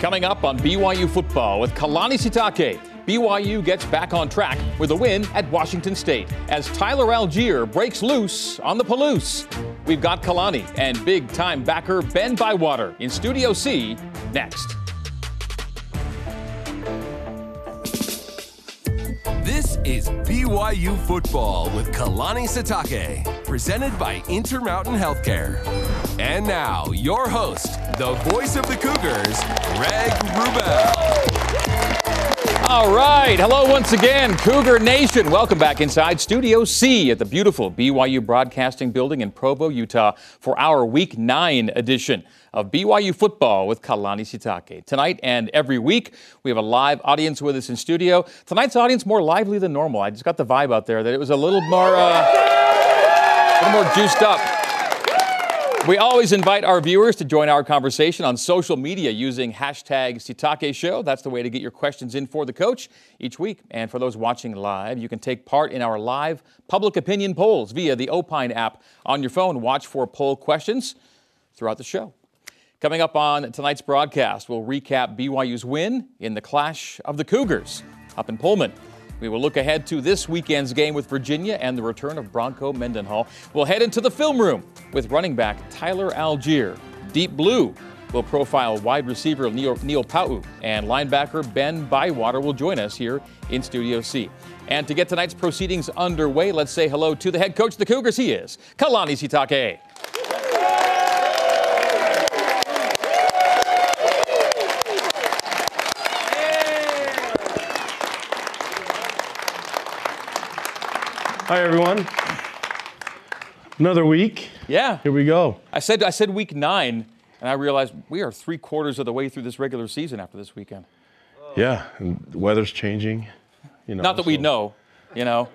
Coming up on BYU football with Kalani Sitake. BYU gets back on track with a win at Washington State as Tyler Allgeier breaks loose on the Palouse. We've got Kalani and big time backer Ben Bywater in Studio C next. This is BYU football with Kalani Sitake, presented by Intermountain Healthcare. And now, your host, the voice of the Cougars, Greg Wrubell. All right. Hello once again, Cougar Nation. Welcome back inside Studio C at the beautiful BYU Broadcasting Building in Provo, Utah for our Week 9 edition of BYU football with Kalani Sitake. Tonight and every week, we have a live audience with us in studio. Tonight's audience more lively than normal. I just got the vibe out there that it was a little more, uh, a little more juiced up. We always invite our viewers to join our conversation on social media using hashtag Sitake Show. That's the way to get your questions in for the coach each week. And for those watching live, you can take part in our live public opinion polls via the Opine app on your phone. Watch for poll questions throughout the show. Coming up on tonight's broadcast, we'll recap BYU's win in the Clash of the Cougars up in Pullman. We will look ahead to this weekend's game with Virginia and the return of Bronco Mendenhall. We'll head into the film room with running back Tyler Allgeier. Deep Blue will profile wide receiver Neil, Neil Pau'u, and linebacker Ben Bywater will join us here in Studio C. And to get tonight's proceedings underway, let's say hello to the head coach of the Cougars. He is Kalani Sitake. Hi, everyone. Another week. Yeah. Here we go. I said I said week nine, and I realized we are three quarters of the way through this regular season after this weekend. Yeah, and the weather's changing. You know, Not that we know, you know.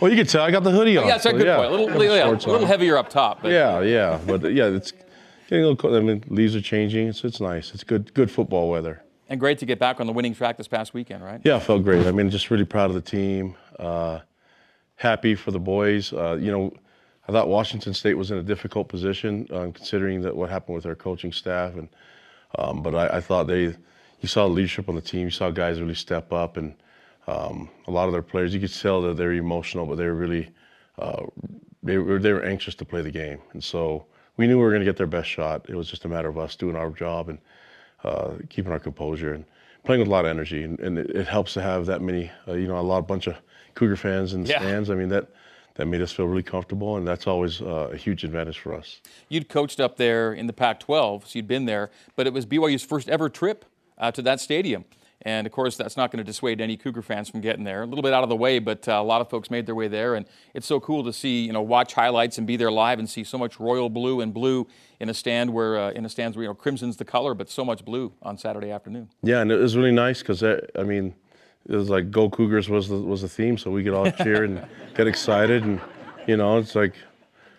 Well, you can tell I got the hoodie on. Yeah, that's a so good yeah, point. A little, yeah, a little heavier up top. But Yeah, yeah, but yeah, it's getting a little. cold. I mean, leaves are changing. so it's nice. It's good good football weather. And great to get back on the winning track this past weekend, right? Yeah, I felt great. I mean, just really proud of the team. Uh, happy for the boys. Uh, you know, I thought Washington State was in a difficult position um, considering that what happened with their coaching staff, and um, but I, I thought they, you saw leadership on the team. You saw guys really step up, and um, a lot of their players, you could tell that they're emotional, but they were really, uh, they were they were anxious to play the game, and so we knew we were going to get their best shot. It was just a matter of us doing our job and uh, keeping our composure and playing with a lot of energy. And, and it, it helps to have that many, uh, you know, a lot, bunch of Cougar fans in the Yeah. stands. I mean, that that made us feel really comfortable, and that's always uh, a huge advantage for us. You'd coached up there in the Pac 12, so you'd been there, but it was BYU's first ever trip uh, to that stadium. And of course, that's not going to dissuade any Cougar fans from getting there. A little bit out of the way, but uh, a lot of folks made their way there. And it's so cool to see, you know, watch highlights and be there live and see so much royal blue and blue in a stand where, uh, in a stands where, you know, crimson's the color, but so much blue on Saturday afternoon. Yeah, and it was really nice because I mean, it was like "Go Cougars" was the was the theme, so we could all cheer and get excited, and you know, it's like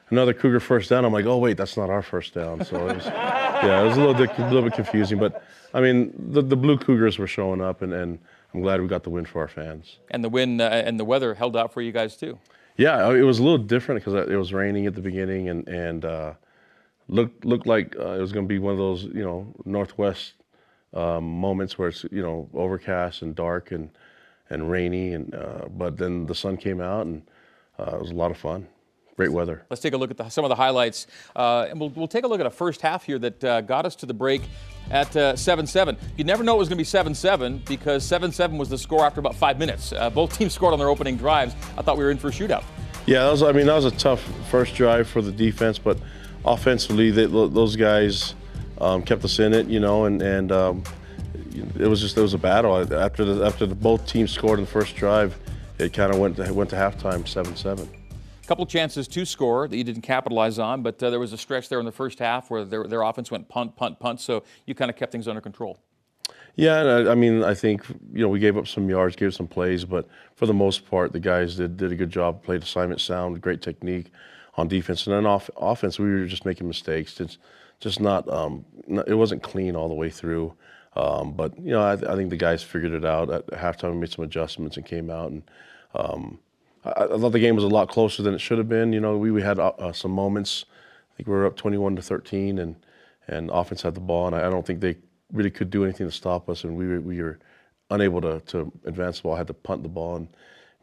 another Cougar first down. I'm like, oh wait, that's not our first down. So it was, yeah, it was a little bit, a little bit confusing, but I mean, the the Blue Cougars were showing up, and, and I'm glad we got the win for our fans. And the wind uh, and the weather held out for you guys, too. Yeah, it was a little different because it was raining at the beginning, and and uh, looked looked like uh, it was going to be one of those you know northwest um, moments where it's you know overcast and dark and and rainy, and uh, but then the sun came out and uh, it was a lot of fun. Great weather. Let's take a look at the, some of the highlights. Uh, and we'll, we'll take a look at a first half here that uh, got us to the break at 7 7. You never know it was going to be 7 7 because 7 7 was the score after about five minutes. Uh, both teams scored on their opening drives. I thought we were in for a shootout. Yeah, that was. I mean, that was a tough first drive for the defense, but offensively, they, those guys um, kept us in it. You know, and and um, it was just it was a battle after the after the, both teams scored in the first drive. It kind of went to, went to halftime seven seven. A couple chances to score that you didn't capitalize on, but uh, there was a stretch there in the first half where their, their offense went punt, punt, punt. So you kind of kept things under control. Yeah, and I, I mean, I think you know we gave up some yards, gave some plays, but for the most part, the guys did did a good job. Played assignment sound, great technique on defense, and then off offense, we were just making mistakes. It's just not, um, it wasn't clean all the way through. Um, but you know, I, I think the guys figured it out at halftime. We made some adjustments and came out, and um, I, I thought the game was a lot closer than it should have been. You know, we, we had uh, uh, some moments. I think we were up 21 to 13, and and offense had the ball, and I, I don't think they really could do anything to stop us, and we were, we were unable to, to advance the ball. I Had to punt the ball and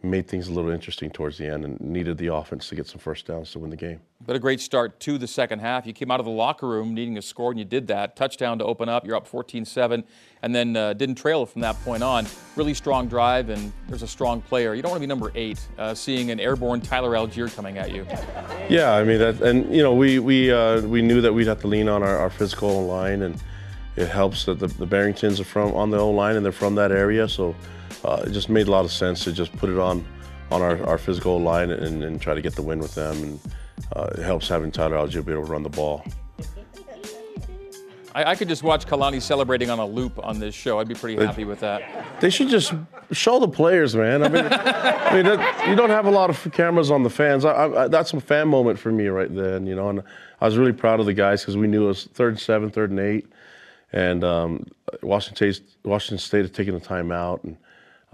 made things a little interesting towards the end, and needed the offense to get some first downs to win the game. But a great start to the second half. You came out of the locker room needing a score, and you did that. Touchdown to open up. You're up 14-7, and then uh, didn't trail from that point on. Really strong drive, and there's a strong player. You don't want to be number eight, uh, seeing an airborne Tyler Allgeier coming at you. Yeah, I mean that, and you know we we uh, we knew that we'd have to lean on our, our physical line and it helps that the, the Barringtons are from on the O line and they're from that area, so uh, it just made a lot of sense to just put it on on our, our physical line and, and try to get the win with them. And uh, it helps having Tyler Allgeier be able to run the ball. I, I, could just watch Kalani celebrating on a loop on this show. I'd be pretty happy with that. They should just show the players, man. I mean, I mean that, you don't have a lot of cameras on the fans. I, I, that's a fan moment for me right then, you know. And I was really proud of the guys because we knew it was third and seven, third and eight and um, Washington State Washington State had taken a timeout, and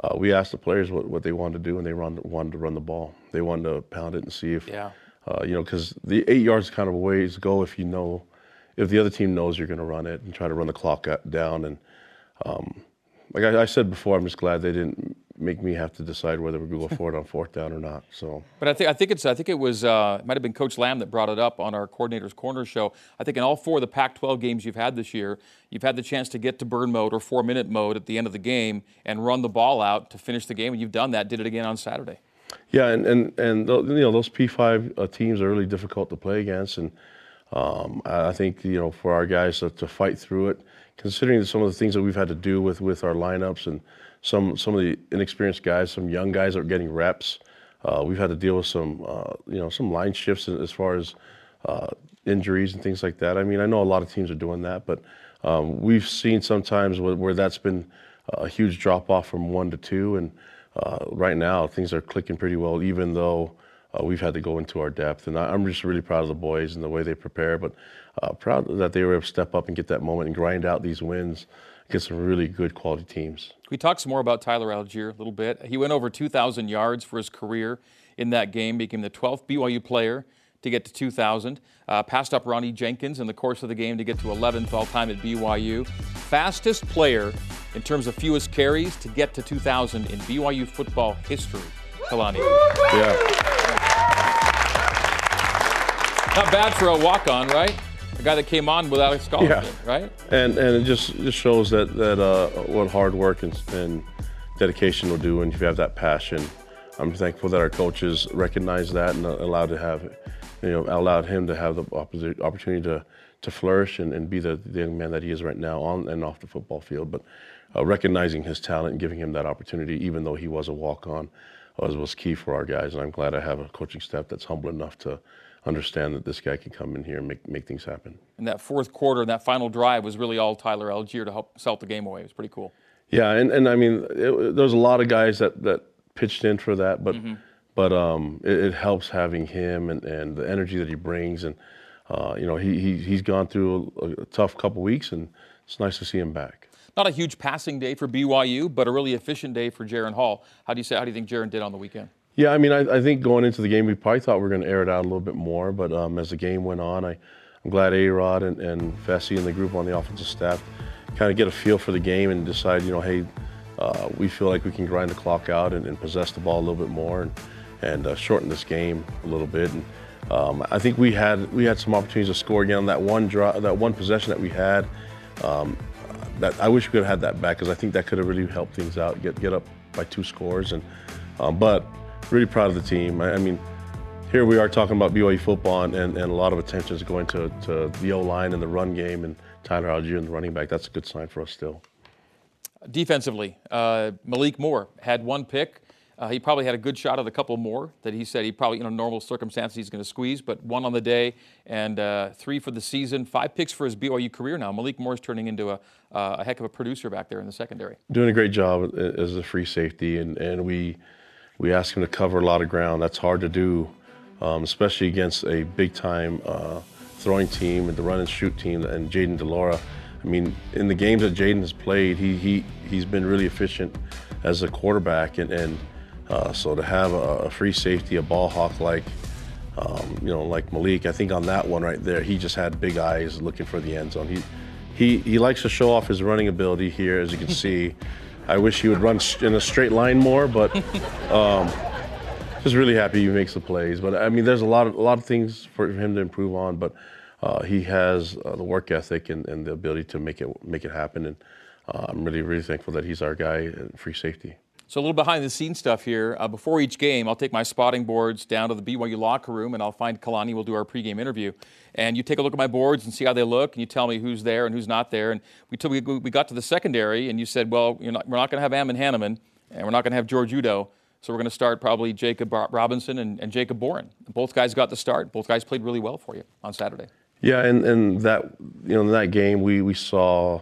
uh, we asked the players what, what they wanted to do, and they run, wanted to run the ball. They wanted to pound it and see if, yeah. uh, you know, because the eight yards kind of a ways go if you know, if the other team knows you're going to run it and try to run the clock down. And um, like I, I, said before, I'm just glad they didn't make me have to decide whether we're going to go for it on fourth down or not. So, but I think I think it's I think it was uh, it might have been Coach Lamb that brought it up on our coordinators corner show. I think in all four of the Pac-12 games you've had this year, you've had the chance to get to burn mode or four-minute mode at the end of the game and run the ball out to finish the game, and you've done that. Did it again on Saturday. Yeah, and and and you know those P5 uh, teams are really difficult to play against, and um, I think you know for our guys to, to fight through it, considering some of the things that we've had to do with with our lineups and some some of the inexperienced guys, some young guys that are getting reps. Uh, we've had to deal with some uh, you know some line shifts as far as uh, injuries and things like that. I mean, I know a lot of teams are doing that, but um, we've seen sometimes where, where, that's been a huge drop off from one to two, and uh, right now things are clicking pretty well, even though. Uh, we've had to go into our depth, and I, am just really proud of the boys and the way they prepare. But uh, proud that they were able to step up and get that moment and grind out these wins get some really good quality teams. We talk some more about Tyler Allgeier a little bit? He went over 2,000 yards for his career in that game, became the 12th BYU player to get to 2,000. Uh, passed up Ronney Jenkins in the course of the game to get to 11th all time at BYU. Fastest player in terms of fewest carries to get to 2,000 in BYU football history. Kalani. Yeah. Not bad for a walk on, right? A guy that came on without a scholarship, yeah. right? And and it just just shows that that uh, what hard work and, and dedication will do, and if you have that passion. I'm thankful that our coaches recognized that and allowed to have, you know, allowed him to have the opportunity to to flourish and, and be the, the young man that he is right now on and off the football field. But uh, recognizing his talent and giving him that opportunity, even though he was a walk on, was, was key for our guys. And I'm glad I have a coaching staff that's humble enough to understand that this guy can come in here and make, make things happen. And that fourth quarter, and that final drive was really all Tyler Allgeier to help salt the game away. It was pretty cool. Yeah, and, and I mean, it, there's a lot of guys that, that pitched in for that, but mm-hmm. but um, it, it, helps having him and, and the energy that he brings. And, uh, you know, he, he, he's gone through a, a tough couple weeks, and it's nice to see him back. Not a huge passing day for BYU, but a really efficient day for Jaren Hall. How do you say? How do you think Jaren did on the weekend? Yeah, I mean, I, I, think going into the game, we probably thought we were going to air it out a little bit more, but um, as the game went on, I, am glad A Rod and, and Fesi and the group on the offensive staff kind of get a feel for the game and decide, you know, hey, uh, we feel like we can grind the clock out and, and possess the ball a little bit more and, and uh, shorten this game a little bit. And um, I think we had we had some opportunities to score again on that one draw, that one possession that we had. Um, that I wish we could have had that back because I think that could have really helped things out, get get up by two scores. And um, but really proud of the team. I, I mean, here we are talking about BYU football, and, and, and a lot of attention is going to, to the O line and the run game, and Tyler Allgeier and the running back. That's a good sign for us still. Defensively, uh, Malik Moore had one pick. Uh, he probably had a good shot at a couple more that he said he probably, in a normal circumstances, he's going to squeeze, but one on the day and uh, three for the season. Five picks for his BYU career now. Malik Moore is turning into a, uh, a heck of a producer back there in the secondary. Doing a great job as a free safety, and, and we we ask him to cover a lot of ground. That's hard to do, um, especially against a big time uh, throwing team and the run and shoot team and Jayden de Laura. I mean, in the games that Jayden has played, he, he, he's been really efficient as a quarterback. And, and uh, so to have a, a, free safety, a ball hawk like, um, you know, like Malik, I think on that one right there, he just had big eyes looking for the end zone. He, he he likes to show off his running ability here, as you can see. I wish he would run in a straight line more, but um, just really happy he makes the plays. But I mean, there's a lot of a lot of things for him to improve on, but uh, he has uh, the work ethic and, and, the ability to make it make it happen. And uh, I'm really really thankful that he's our guy in free safety. So a little behind the scenes stuff here. Uh, before each game, I'll take my spotting boards down to the BYU locker room and I'll find Kalani. We'll do our pregame interview. And you take a look at my boards and see how they look, and you tell me who's there and who's not there. And we, t- we, got to the secondary, and you said, well, not, we're not going to have Ammon Hannemann, and we're not going to have George Udo. So we're going to start probably Jacob Robinson and, and Jacob Boren. Both guys got the start. Both guys played really well for you on Saturday. Yeah, and, and that you know in that game we we saw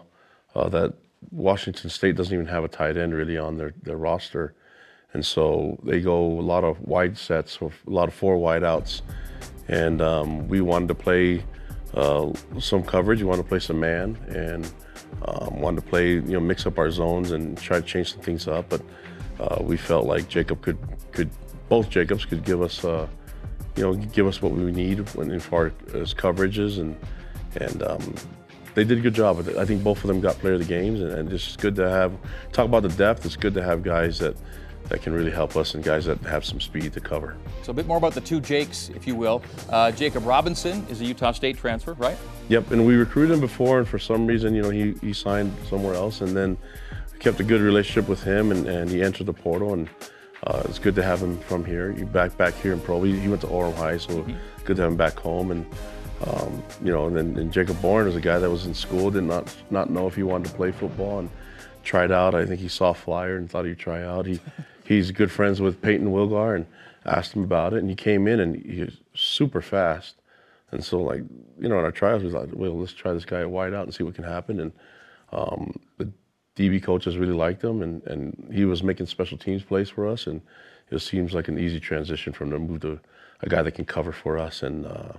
uh, that Washington State doesn't even have a tight end really on their, their roster. And so they go a lot of wide sets, a lot of four wide outs. And um, we wanted to play uh, some coverage, we wanted to play some man, and um, wanted to play, you know, mix up our zones and try to change some things up. But uh, we felt like Jacob could, could both Jacobs could give us, uh, you know, give us what we need when, as far as coverages and and um, they did a good job. I think both of them got player of the games, and, and it's just good to have. Talk about the depth. It's good to have guys that that can really help us and guys that have some speed to cover. So a bit more about the two Jakes, if you will. Uh, Jacob Robinson is a Utah State transfer, right? Yep, and we recruited him before, and for some reason, you know, he, he signed somewhere else, and then kept a good relationship with him, and, and he entered the portal, and uh, it's good to have him from here. He back back here in Pro. He, he went to Orem High, so mm-hmm. good to have him back home, and um, you know, and then and Jacob Boren is a guy that was in school, did not not know if he wanted to play football, and tried out. I think he saw a flyer and thought he'd try out. He he's good friends with Peyton Wilgar and asked him about it, and he came in and he was super fast. And so, like you know, in our trials, we was like, well, let's try this guy at wide out and see what can happen. And um, the DB coaches really liked him, and, and he was making special teams plays for us, and it seems like an easy transition from to move to a guy that can cover for us and. Uh,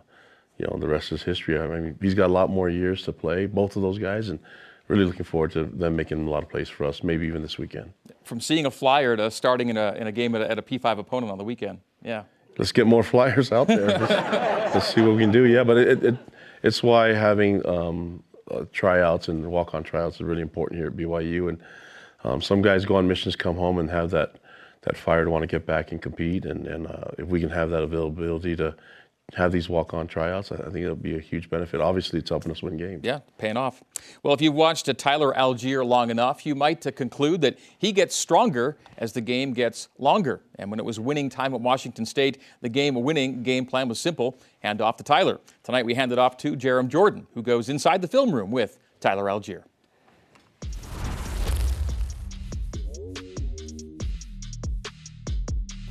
you know, the rest is history. I mean, he's got a lot more years to play, both of those guys, and really looking forward to them making a lot of plays for us, maybe even this weekend. From seeing a flyer to starting in a, in a game at a, at a P5 opponent on the weekend. Yeah. Let's get more flyers out there. let's, let's, see what we can do. Yeah, but it, it it's why having um, uh, tryouts and walk-on tryouts is really important here at BYU. And um, some guys go on missions, come home, and have that that fire to want to get back and compete. And, and uh, if we can have that availability to have these walk-on tryouts. I think it'll be a huge benefit. Obviously, it's helping us win games. Yeah, paying off. Well, if you've watched Tyler Allgeier long enough, you might conclude that he gets stronger as the game gets longer. And when it was winning time at Washington State, the game-winning game plan was simple: hand off to Tyler. Tonight, we hand it off to Jarom Jordan, who goes inside the film room with Tyler Allgeier.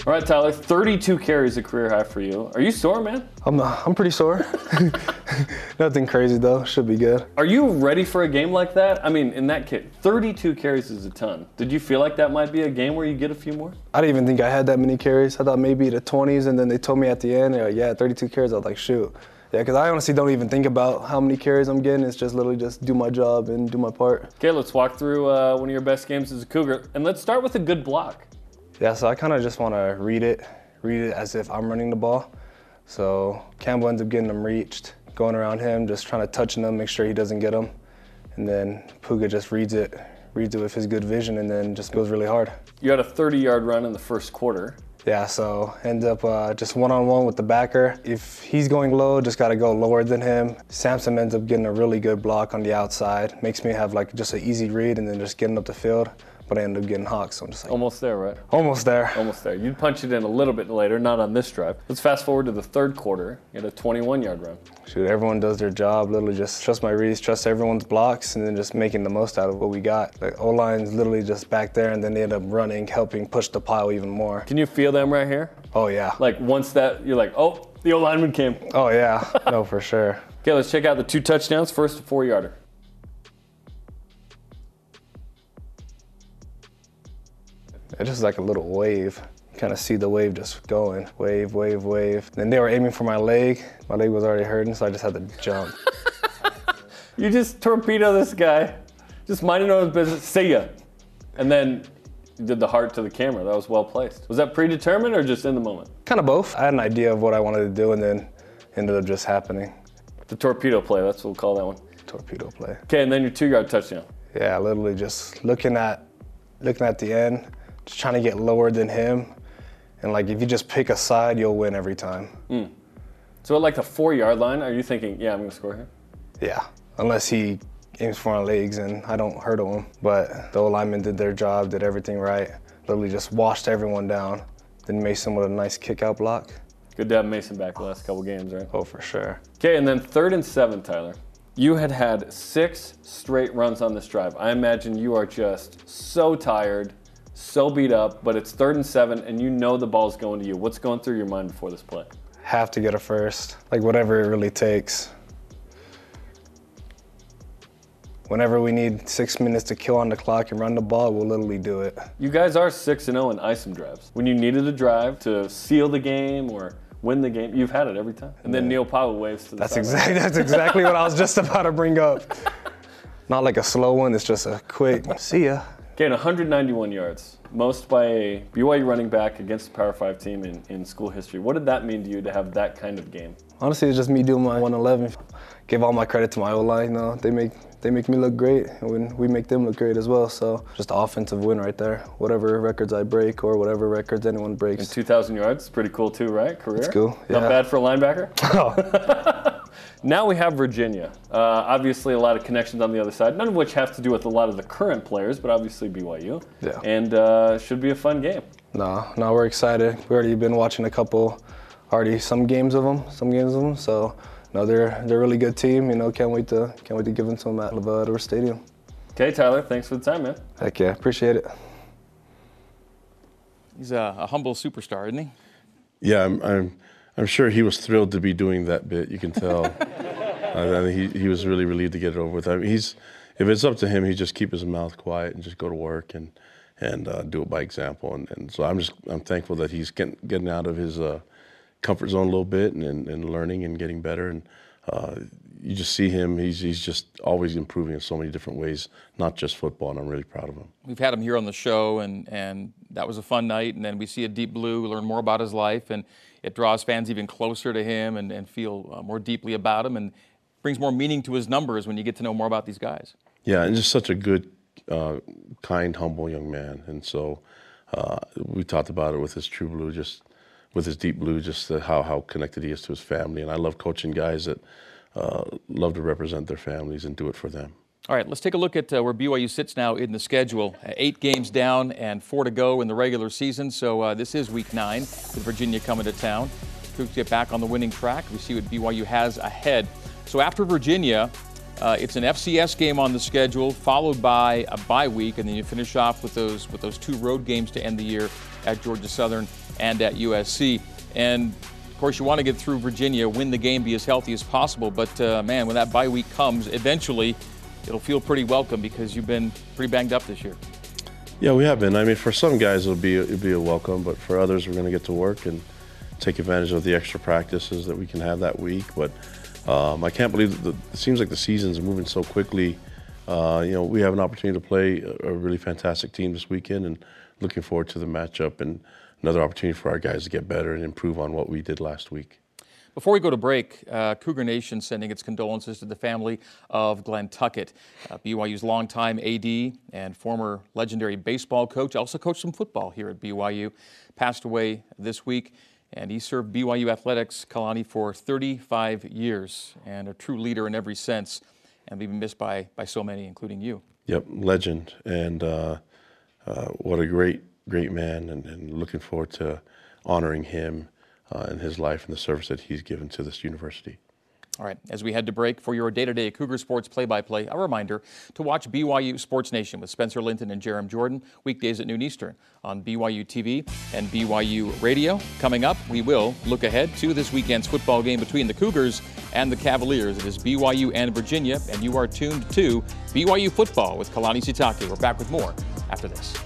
All right, Tyler, 32 carries a career high for you. Are you sore, man? I'm, uh, I'm pretty sore. Nothing crazy, though. Should be good. Are you ready for a game like that? I mean, in that case, 32 carries is a ton. Did you feel like that might be a game where you get a few more? I didn't even think I had that many carries. I thought maybe the 20s, and then they told me at the end, like, yeah, 32 carries. I was like, shoot. Yeah, because I honestly don't even think about how many carries I'm getting. It's just literally just do my job and do my part. Okay, let's walk through uh, one of your best games as a Cougar. And let's start with a good block. Yeah, so I kind of just want to read it, read it as if I'm running the ball. So Campbell ends up getting them reached, going around him, just trying to touch him, make sure he doesn't get them. And then Puga just reads it, reads it with his good vision, and then just goes really hard. You had a 30-yard run in the first quarter. Yeah, so end up uh, just one-on-one with the backer. If he's going low, just got to go lower than him. Samson ends up getting a really good block on the outside. Makes me have like just an easy read and then just getting up the field but I ended up getting hawks. So I'm just like almost there, right? Almost there. Almost there. You'd punch it in a little bit later, not on this drive. Let's fast forward to the third quarter. You had a 21 yard run. Shoot, everyone does their job. Literally just trust my reads, trust everyone's blocks, and then just making the most out of what we got. The O line's literally just back there, and then they end up running, helping push the pile even more. Can you feel them right here? Oh yeah. Like once that you're like, oh, the O lineman came. Oh yeah. no, for sure. Okay, let's check out the two touchdowns. First, a four yarder. It's just like a little wave. You kind of see the wave just going, wave, wave, wave. Then they were aiming for my leg. My leg was already hurting, so I just had to jump. you just torpedo this guy, just minding his own business. See ya. And then you did the heart to the camera. That was well placed. Was that predetermined or just in the moment? Kind of both. I had an idea of what I wanted to do, and then ended up just happening. The torpedo play. That's what we'll call that one. torpedo play. Okay, and then your two-yard touchdown. Yeah, literally just looking at looking at the end, trying to get lower than him. And like if you just pick a side, you'll win every time. Hmm. So at like the four-yard line, are you thinking, yeah, I'm gonna score here? Yeah, unless he aims for my legs and I don't hurdle him. But the old linemen did their job, did everything right. Literally just washed everyone down. Then Mason with a nice kick out block. Good to have Mason back the last couple games, right? Oh, for sure. Okay, and then third and seven, Tyler. You had had six straight runs on this drive. I imagine you are just so tired, so beat up, but it's third and seven, and you know the ball's going to you. What's going through your mind before this play? Have to get a first, like whatever it really takes. Whenever we need six minutes to kill on the clock and run the ball, we'll literally do it. You guys are 6 and 0 in ISOM drives. When you needed a drive to seal the game or win the game, you've had it every time. And then Neil Pau'u waves to the That's exactly that's exactly what I was just about to bring up. Not like a slow one, it's just a quick see ya. And 191 yards, most by a BYU running back against a Power 5 team in, in school history. What did that mean to you to have that kind of game? Honestly, it's just me doing my 111. Give all my credit to my O line. You know, they make they make me look great, and we make them look great as well. So just offensive win right there. Whatever records I break or whatever records anyone breaks. 2,000 yards, pretty cool too, right? Career. It's cool, Not bad for a linebacker. now we have Virginia. Uh, obviously, a lot of connections on the other side, none of which have to do with a lot of the current players, but obviously BYU. Yeah. And uh, should be a fun game. No, no, we're excited. We've already been watching a couple, already some games of them, some games of them. So no, they're they're a really good team. You know, can't wait to can't wait to give them to them at Lavador Stadium. Okay, Tyler, thanks for the time, man. Heck yeah, appreciate it. He's a, a humble superstar, isn't he? Yeah, I'm, I'm, I'm sure he was thrilled to be doing that bit. You can tell. uh, and he, he was really relieved to get it over with. I mean, he's, if it's up to him, he just keep his mouth quiet and just go to work and, and uh, do it by example. And, and so I'm just, I'm thankful that he's getting, getting out of his uh, comfort zone a little bit and, and, and learning and getting better. And uh, you just see him, he's, he's just always improving in so many different ways, not just football. And I'm really proud of him. We've had him here on the show, and, and that was a fun night. And then we see a Deep Blue, we learn more about his life, and it draws fans even closer to him and, and feel uh, more deeply about him and brings more meaning to his numbers when you get to know more about these guys. Yeah, and just such a good, uh, kind, humble young man. And so uh, we talked about it with his true blue, just with his deep blue, just uh, how how connected he is to his family. And I love coaching guys that uh, love to represent their families and do it for them. All right, let's take a look at uh, where BYU sits now in the schedule. Uh, eight games down and four to go in the regular season. So uh, this is week nine with Virginia coming to town. Cougs get back on the winning track. We see what BYU has ahead. So after Virginia, uh, it's an FCS game on the schedule, followed by a bye week, and then you finish off with those with those two road games to end the year at Georgia Southern and at USC. And of course, you want to get through Virginia, win the game, be as healthy as possible. But uh, man, when that bye week comes, eventually it'll feel pretty welcome because you've been pretty banged up this year. Yeah, we have been. I mean, for some guys it'll be it'll be a welcome, but for others we're going to get to work and take advantage of the extra practices that we can have that week. But um, I can't believe that the, it seems like the season's moving so quickly. Uh, you know, we have an opportunity to play a, really fantastic team this weekend, and looking forward to the matchup and another opportunity for our guys to get better and improve on what we did last week. Before we go to break, uh, Cougar Nation sending its condolences to the family of Glenn Tuckett, uh, BYU's longtime AD and former legendary baseball coach. Also coached some football here at BYU. Passed away this week, and he served BYU athletics, Kalani, for 35 years, and a true leader in every sense, and will be missed by by so many, including you. Yep, legend, and uh, uh, what a great, great man, and, and looking forward to honoring him uh, and his life and the service that he's given to this university. All right, as we head to break for your day to day Cougar Sports play by play, a reminder to watch BYU Sports Nation with Spencer Linton and Jarom Jordan weekdays at noon Eastern on BYU TV and BYU Radio. Coming up, we will look ahead to this weekend's football game between the Cougars and the Cavaliers. It is BYU and Virginia, and you are tuned to BYU Football with Kalani Sitake. We're back with more after this.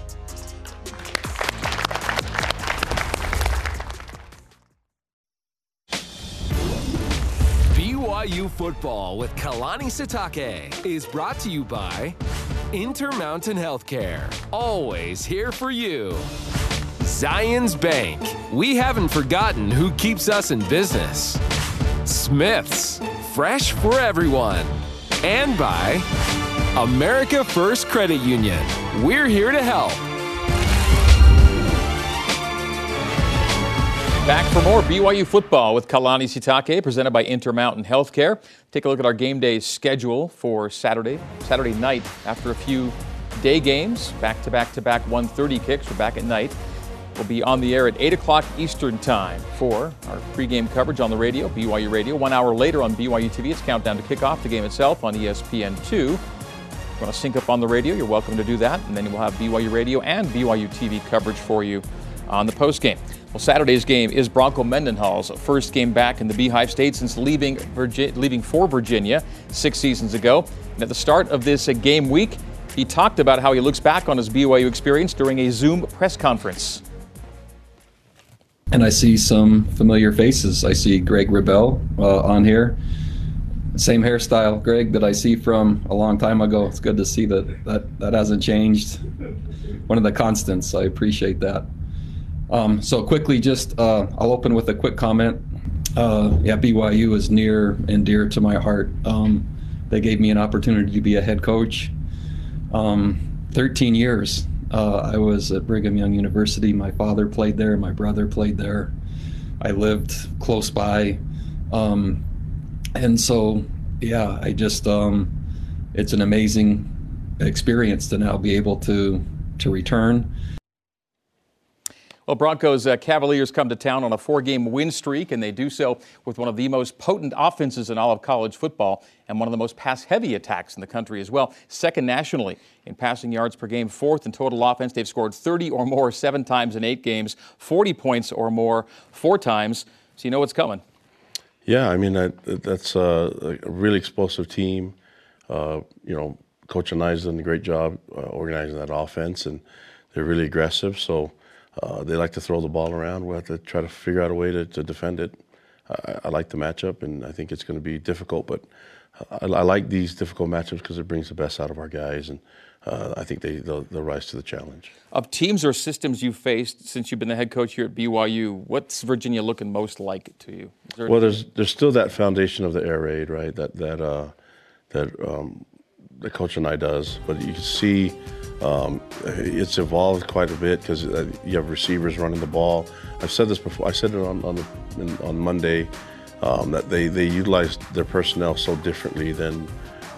Football with Kalani Sitake is brought to you by Intermountain Healthcare. Always here for you. Zions Bank. We haven't forgotten who keeps us in business. Smith's. Fresh for everyone. and by America First Credit Union. We're here to help. Back for more BYU football with Kalani Sitake, presented by Intermountain Healthcare. Take a look at our game day schedule for Saturday, Saturday night. After a few day games, back to back to back 1:30 kicks. We're back at night. We'll be on the air at 8 o'clock Eastern Time for our pregame coverage on the radio, BYU Radio. One hour later on BYU TV, it's countdown to kickoff, the game itself on ESPN2. If you want to sync up on the radio, you're welcome to do that. And then we'll have BYU Radio and BYU TV coverage for you on the postgame. Well, Saturday's game is Bronco Mendenhall's first game back in the Beehive State since leaving, Virgi- leaving for Virginia six seasons ago. And at the start of this game week, he talked about how he looks back on his BYU experience during a Zoom press conference. And I see some familiar faces. I see Greg Wrubell uh, on here. Same hairstyle, Greg, that I see from a long time ago. It's good to see that that, that hasn't changed. One of the constants. I appreciate that. Um, so quickly, just uh, I'll open with a quick comment. Uh, yeah, BYU is near and dear to my heart. Um, they gave me an opportunity to be a head coach. Um, 13 years. Uh, I was at Brigham Young University. My father played there. My brother played there. I lived close by, um, and so yeah, I just um, it's an amazing experience to now be able to to return well, Broncos uh, Cavaliers come to town on a four game win streak, and they do so with one of the most potent offenses in all of college football and one of the most pass heavy attacks in the country as well. Second nationally in passing yards per game, fourth in total offense. They've scored 30 or more seven times in eight games, 40 points or more four times. So you know what's coming. Yeah, I mean, that, that's a, a really explosive team. Uh, you know, Coach Anae's done a great job uh, organizing that offense, and they're really aggressive. So, uh, they like to throw the ball around. We'll have to try to figure out a way to, to defend it. I, I, like the matchup, and I think it's going to be difficult, but I, I like these difficult matchups because it brings the best out of our guys, and uh, I think they, they'll, they'll, rise to the challenge. Of teams or systems you've faced since you've been the head coach here at BYU, what's Virginia looking most like to you? There well, there's there's still that foundation of the air raid, right? That that uh, that um, the Coach Anae does, but you can see um, it's evolved quite a bit because uh, you have receivers running the ball. I've said this before. I said it on on, the, on Monday um, that they they utilize their personnel so differently than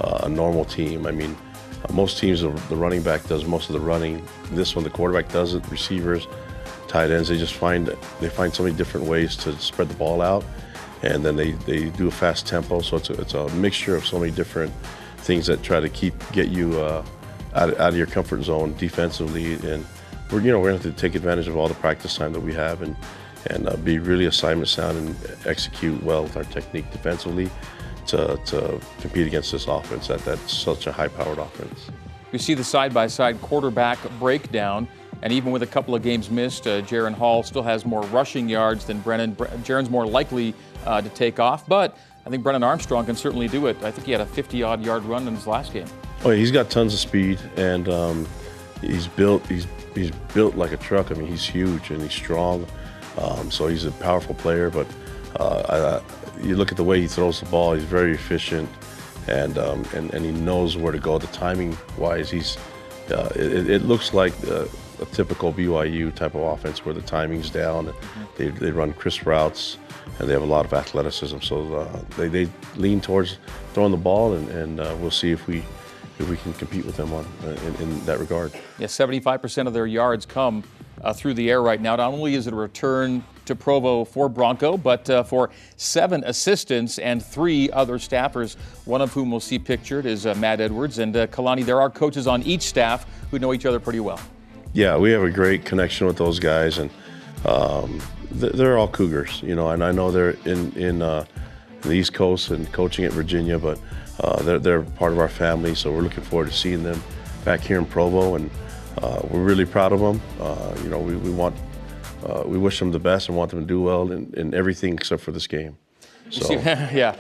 uh, a normal team. I mean, uh, most teams the running back does most of the running. This one the quarterback does it. Receivers, tight ends, they just find they find so many different ways to spread the ball out, and then they they do a fast tempo. So it's a, it's a mixture of so many different things that try to keep get you. Uh, out, out of your comfort zone defensively. And we're you know we're going to have to take advantage of all the practice time that we have and and uh, be really assignment sound and execute well with our technique defensively to, to compete against this offense that that's such a high-powered offense. We see the side-by-side quarterback breakdown. And even with a couple of games missed, uh, Jaren Hall still has more rushing yards than Brennan. Jaren's more likely uh, to take off, but I think Brennan Armstrong can certainly do it. I think he had a 50-odd yard run in his last game. Oh, he's got tons of speed, and um, he's built. He's he's built like a truck. I mean, he's huge and he's strong. Um, so he's a powerful player. But uh, I, you look at the way he throws the ball. He's very efficient, and um, and and he knows where to go. The timing wise, he's. Uh, it, it, looks like a, a typical BYU type of offense where the timing's down. They, they run crisp routes and they have a lot of athleticism. So uh, they, they lean towards throwing the ball, and, and uh, we'll see if we if we can compete with them on uh, in, in, that regard. Yeah, 75% of their yards come uh, through the air right now. Not only is it a return to Provo for Bronco, but uh, for seven assistants and three other staffers, one of whom we'll see pictured is uh, Matt Edwards. And uh, Kalani, there are coaches on each staff who know each other pretty well. Yeah, we have a great connection with those guys, and um, they're all Cougars, you know, and I know they're in, in uh, the East Coast and coaching at Virginia, but uh, they're, they're part of our family, so we're looking forward to seeing them back here in Provo, and uh, we're really proud of them. Uh, you know, we, we want, uh, we wish them the best and want them to do well in, in everything except for this game. So, yeah.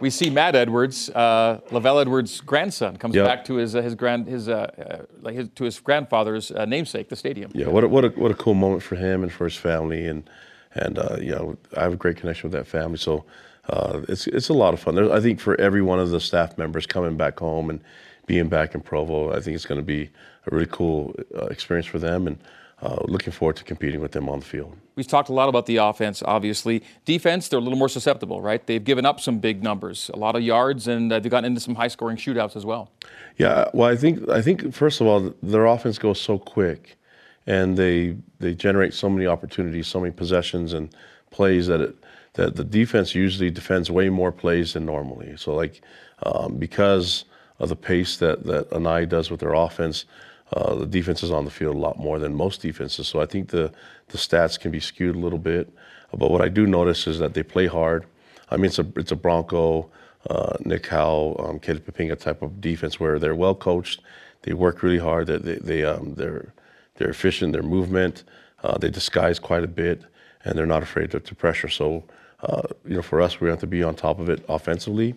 We see Matt Edwards, uh, LaVell Edwards' grandson, comes yep. back to his uh, his grand his, like his, to his grandfather's namesake, the stadium. Yeah, what a, what a what a cool moment for him and for his family, and and you know I have a great connection with that family. So uh, it's it's a lot of fun. There's, I think for every one of the staff members coming back home and being back in Provo, I think it's going to be a really cool uh, experience for them, and uh, looking forward to competing with them on the field. We've talked a lot about the offense, obviously. Defense, they're a little more susceptible, right? They've given up some big numbers, a lot of yards, and uh, they've gotten into some high-scoring shootouts as well. Yeah, well, I think I think first of all, their offense goes so quick, and they they generate so many opportunities, so many possessions and plays that it that the defense usually defends way more plays than normally. So like um, because of the pace that that Anae does with their offense, uh, the defense is on the field a lot more than most defenses. So I think the the stats can be skewed a little bit. But what I do notice is that they play hard. I mean, it's a it's a Bronco, uh, Nick Howell, um, Caleb type of defense where they're well coached. They work really hard. They they, they um, they're they're efficient. Their movement, uh, they disguise quite a bit, and they're not afraid to, to pressure. So uh, you know, for us, we have to be on top of it offensively,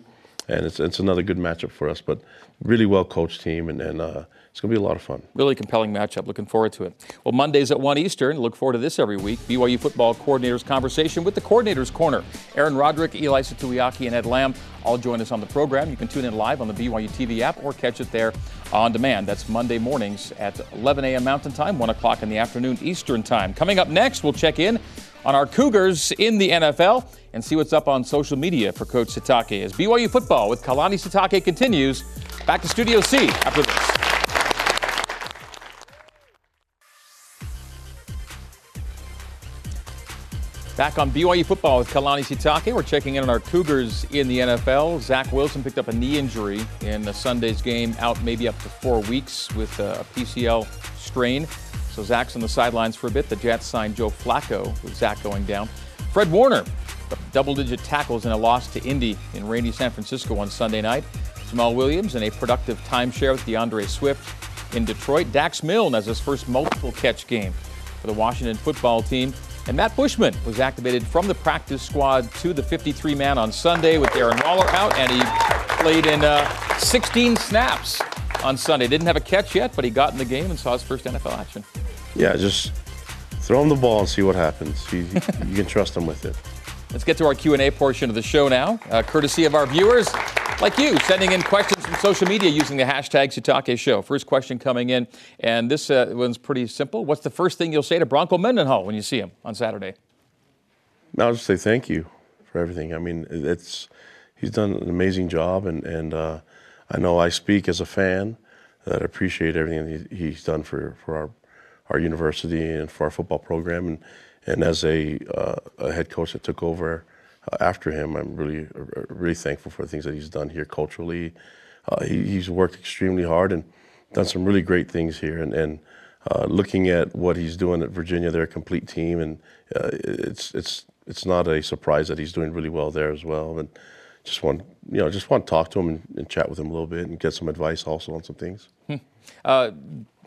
and it's it's another good matchup for us. But really well coached team, and, and uh, it's going to be a lot of fun. Really compelling matchup. Looking forward to it. Well, Mondays at 1 Eastern. Look forward to this every week. BYU football coordinators conversation with the coordinators corner. Aaron Roderick, Eli Tuiaki, and Ed Lamb all join us on the program. You can tune in live on the BYU TV app or catch it there on demand. That's Monday mornings at 11 a.m. Mountain Time, 1 o'clock in the afternoon Eastern Time. Coming up next, we'll check in on our Cougars in the NFL and see what's up on social media for Coach Sitake as BYU football with Kalani Sitake continues. Back to Studio C after this. Back on BYU football with Kalani Sitake. We're checking in on our Cougars in the NFL. Zach Wilson picked up a knee injury in Sunday's game, out maybe up to four weeks with a PCL strain. So Zach's on the sidelines for a bit. The Jets signed Joe Flacco with Zach going down. Fred Warner, double digit tackles in a loss to Indy in rainy San Francisco on Sunday night. Jamaal Williams in a productive timeshare with D'Andre Swift in Detroit. Dax Milne has his first multiple catch game for the Washington football team. And Matt Bushman was activated from the practice squad to the 53 man on Sunday with Darren Waller out, and he played in uh, 16 snaps on Sunday. Didn't have a catch yet, but he got in the game and saw his first NFL action. Yeah, just throw him the ball and see what happens. You, you can trust him with it. Let's get to our Q&A portion of the show now, uh, courtesy of our viewers like you, sending in questions from social media using the hashtag Sitake Show. First question coming in, and this uh, one's pretty simple. What's the first thing you'll say to Bronco Mendenhall when you see him on Saturday? I'll just say thank you for everything. I mean, it's he's done an amazing job, and and uh, I know I speak as a fan that I appreciate everything he's done for for our our university and for our football program, and and as a, uh, a head coach that took over uh, after him, I'm really uh, really thankful for the things that he's done here culturally. Uh, he, he's worked extremely hard and done some really great things here, and and. Uh, looking at what he's doing at Virginia, they're a complete team, and uh, it's it's it's not a surprise that he's doing really well there as well. And just want you know just want to talk to him and, and chat with him a little bit and get some advice also on some things. Hmm. Uh,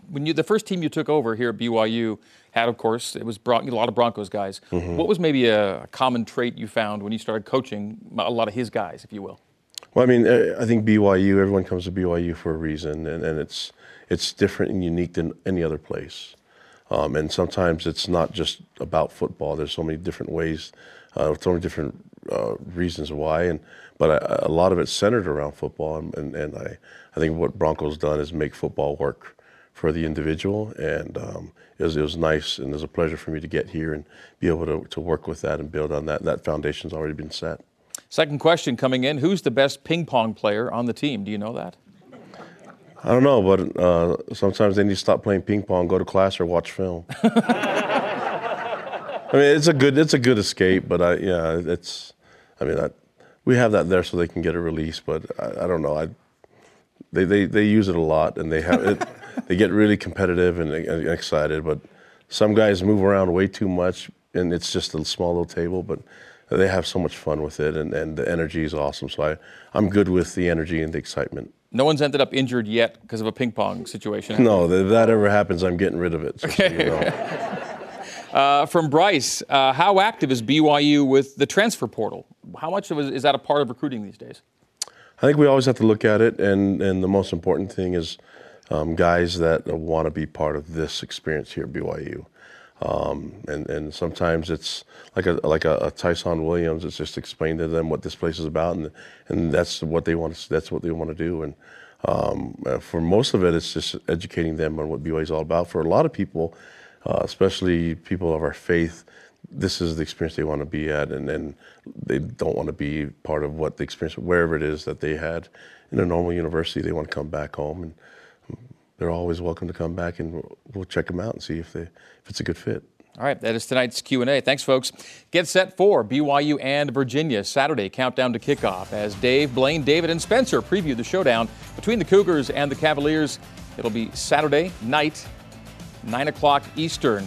when you the first team you took over here at BYU had, of course, it was Bron- a lot of Broncos guys. Mm-hmm. What was maybe a common trait you found when you started coaching a lot of his guys, if you will? Well, I mean, I think BYU. Everyone comes to BYU for a reason, and, and it's it's different and unique than any other place. Um, and sometimes it's not just about football. There's so many different ways, uh, so many different uh, reasons why, and but a, a, lot of it's centered around football. And, and, and I, I think what Broncos done is make football work for the individual. And um, it, was, it was nice and it was a pleasure for me to get here and be able to, to work with that and build on that. That foundation's already been set. Second question coming in Who's the best ping pong player on the team? Do you know that? I don't know, but uh, sometimes they need to stop playing ping pong, go to class, or watch film. I mean, it's a good it's a good escape, but I yeah, it's I mean, I, we have that there so they can get a release, but I, I don't know. I they, they they use it a lot, and they have it they get really competitive and, and, excited. But some guys move around way too much, and it's just a small little table. But they have so much fun with it, and, and the energy is awesome. So I, I'm good with the energy and the excitement. No one's ended up injured yet because of a ping pong situation. No, if that ever happens, I'm getting rid of it. So okay. You know. uh, from Bryce, uh, how active is BYU with the transfer portal? How much of, is that a part of recruiting these days? I think we always have to look at it, and, and the most important thing is um, guys that want to be part of this experience here at BYU. Um, and and sometimes it's like a like a, a, Tyson Williams. It's just explain to them what this place is about, and and that's what they want. To, that's what they want to do. And um, uh, for most of it, it's just educating them on what BYU is all about. For a lot of people, uh, especially people of our faith, this is the experience they want to be at, and, and they don't want to be part of what the experience, wherever it is that they had in a normal university. They want to come back home, and they're always welcome to come back, and we'll, check them out and see if they if it's a good fit. All right, that is tonight's Q&A. Thanks, folks. Get set for BYU and Virginia Saturday countdown to kickoff as Dave, Blaine, David, and Spencer preview the showdown between the Cougars and the Cavaliers. It'll be Saturday night, 9 o'clock Eastern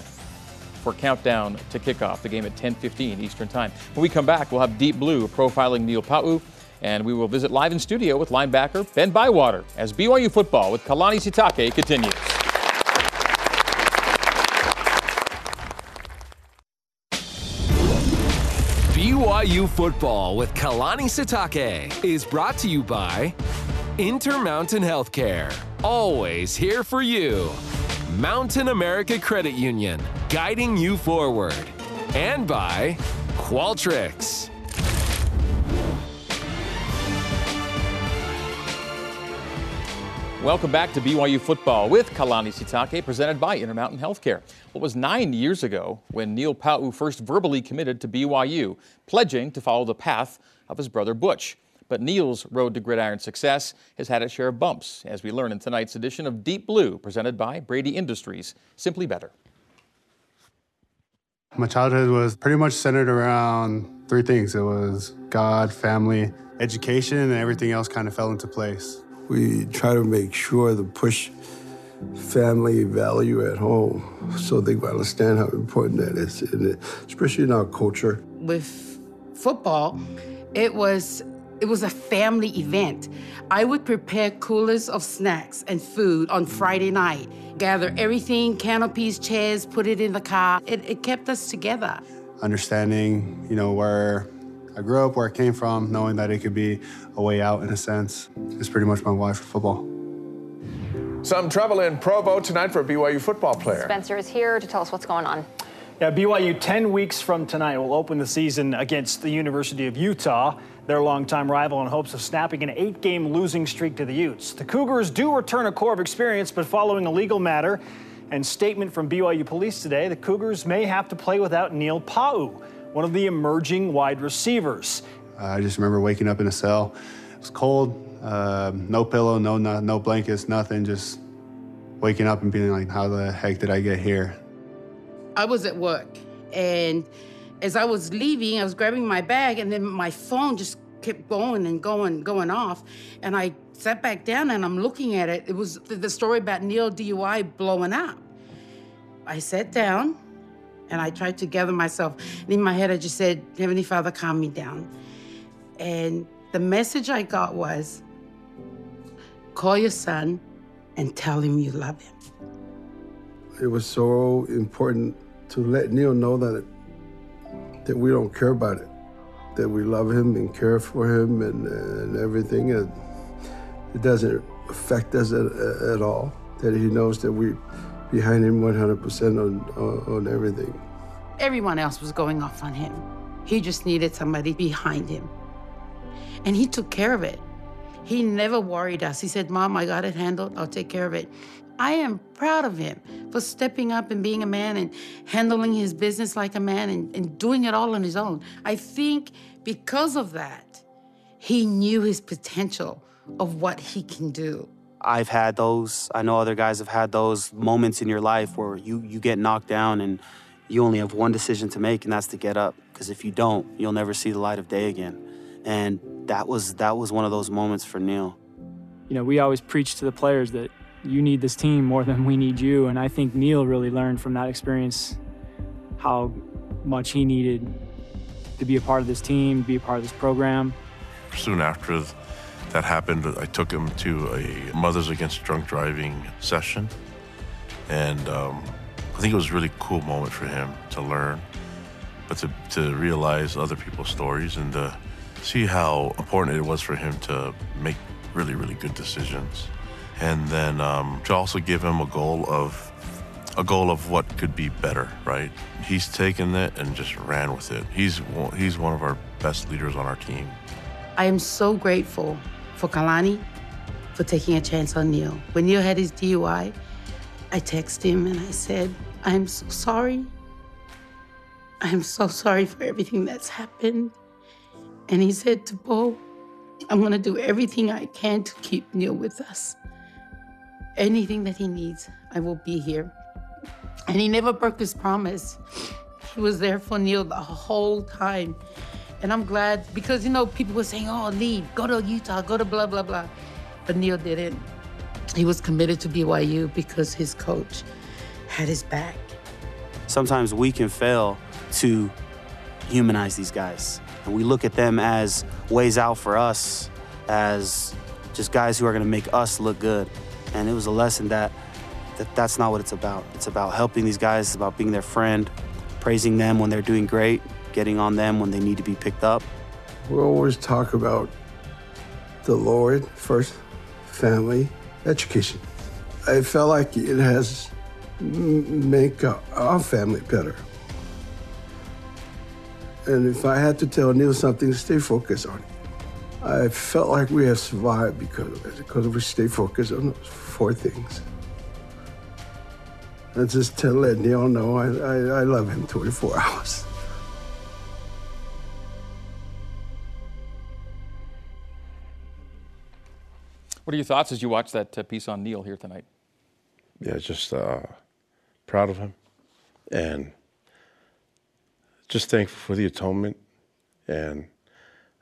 for countdown to kickoff. The game at 10:15 Eastern Time. When we come back, we'll have Deep Blue profiling Neil Pau'u, and we will visit live in studio with linebacker Ben Bywater as BYU football with Kalani Sitake continues. BYU Football with Kalani Sitake is brought to you by Intermountain Healthcare. Always here for you. Mountain America Credit Union, guiding you forward. And by Qualtrics. Welcome back to BYU Football with Kalani Sitake, presented by Intermountain Healthcare. What was nine years ago when Neil Pau'u first verbally committed to BYU, pledging to follow the path of his brother Butch. But Neil's road to gridiron success has had its share of bumps, as we learn in tonight's edition of Deep Blue, presented by Brady Industries. Simply better. My childhood was pretty much centered around three things it was God, family, education, and everything else kind of fell into place. We try to make sure to push family value at home so they understand how important that is, especially in our culture. With football, it was it was a family event. I would prepare coolers of snacks and food on Friday night, gather everything, canopies, chairs, put it in the car. It, it kept us together. Understanding, you know, where I grew up, where I came from, knowing that it could be a way out in a sense, It's pretty much my why for football. Some trouble in Provo tonight for a BYU football player. Spencer is here to tell us what's going on. Yeah, BYU 10 weeks from tonight will open the season against the University of Utah, their longtime rival, in hopes of snapping an eight game losing streak to the Utes. The Cougars do return a core of experience, but following a legal matter and statement from BYU police today, the Cougars may have to play without Neil Pau'u, one of the emerging wide receivers. Uh, I just remember waking up in a cell. It was cold, uh, no pillow, no, no, no blankets, nothing, just waking up and being like, how the heck did I get here? I was at work, and as I was leaving, I was grabbing my bag, and then my phone just kept going and going, going off. And I sat back down and I'm looking at it. It was the story about Neil DUI blowing up. I sat down and I tried to gather myself. And in my head, I just said, Heavenly Father, calm me down. And the message I got was call your son and tell him you love him. It was so important to let Neil know that that we don't care about it, that we love him and care for him and, and everything. And it doesn't affect us at, at all. That he knows that we behind him 100% on, on, on everything. Everyone else was going off on him. He just needed somebody behind him. And he took care of it. He never worried us. He said, Mom, I got it handled. I'll take care of it. I am proud of him for stepping up and being a man and handling his business like a man and, and doing it all on his own. I think because of that, he knew his potential of what he can do. I've had those. I know other guys have had those moments in your life where you, you get knocked down and you only have one decision to make, and that's to get up. Because if you don't, you'll never see the light of day again. And that was that was one of those moments for Neil. You know, we always preach to the players that you need this team more than we need you. And I think Neil really learned from that experience how much he needed to be a part of this team, be a part of this program. Soon after that happened, I took him to a Mothers Against Drunk Driving session. And um, I think it was a really cool moment for him to learn, but to, to realize other people's stories and to see how important it was for him to make really, really good decisions and then um, to also give him a goal of a goal of what could be better, right? He's taken it and just ran with it. He's he's one of our best leaders on our team. I am so grateful for Kalani for taking a chance on Neil. When Neil had his DUI, I texted him and I said, I'm so sorry. I'm so sorry for everything that's happened. And he said to Bo, I'm gonna do everything I can to keep Neil with us. Anything that he needs, I will be here. And he never broke his promise. He was there for Neil the whole time. And I'm glad because, you know, people were saying, oh, leave, go to Utah, go to blah, blah, blah. But Neil didn't. He was committed to BYU because his coach had his back. Sometimes we can fail to humanize these guys. And we look at them as ways out for us, as just guys who are going to make us look good. And it was a lesson that, that that's not what it's about. It's about helping these guys, it's about being their friend, praising them when they're doing great, getting on them when they need to be picked up. We always talk about the Lord first, family, education. I felt like it has make our family better. And if I had to tell Neil something, stay focused on it. I felt like we have survived because of because we stay focused on those four things. And just to let Neil know I, I, I love him 24 hours. What are your thoughts as you watch that uh, piece on Neil here tonight? Yeah, just uh, proud of him and just thankful for the atonement and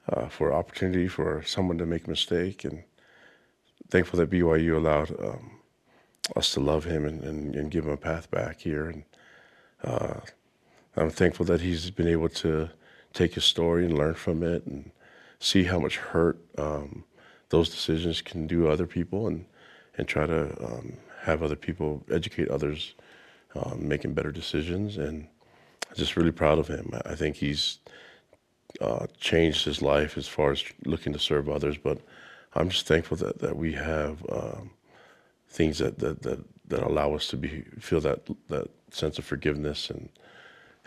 uh, for opportunity for someone to make a mistake and thankful that BYU allowed um, us to love him and, and, and, give him a path back here. And uh, I'm thankful that he's been able to take his story and learn from it and see how much hurt um, those decisions can do other people and, and try to um, have other people educate others um, making better decisions. And I'm just really proud of him. I think he's uh, changed his life as far as looking to serve others. But I'm just thankful that, that we have um, things that, that, that, that allow us to be feel that that sense of forgiveness and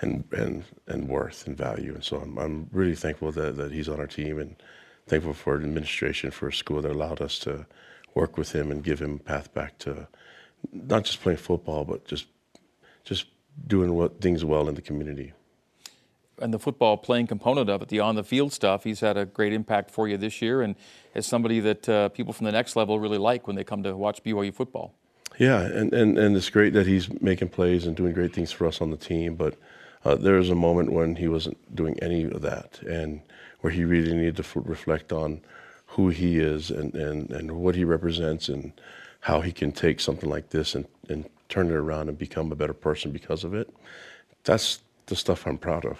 and and and worth and value. And so I'm, I'm really thankful that, that he's on our team and thankful for an administration for a school that allowed us to work with him and give him a path back to not just playing football, but just just doing what things well in the community. And the football playing component of it, the on the field stuff, he's had a great impact for you this year, and as somebody that uh, people from the next level really like when they come to watch BYU football. Yeah, and, and, and it's great that he's making plays and doing great things for us on the team. But uh, there was a moment when he wasn't doing any of that, and where he really needed to f- reflect on who he is and, and, and what he represents and how he can take something like this and, and turn it around and become a better person because of it. That's the stuff I'm proud of.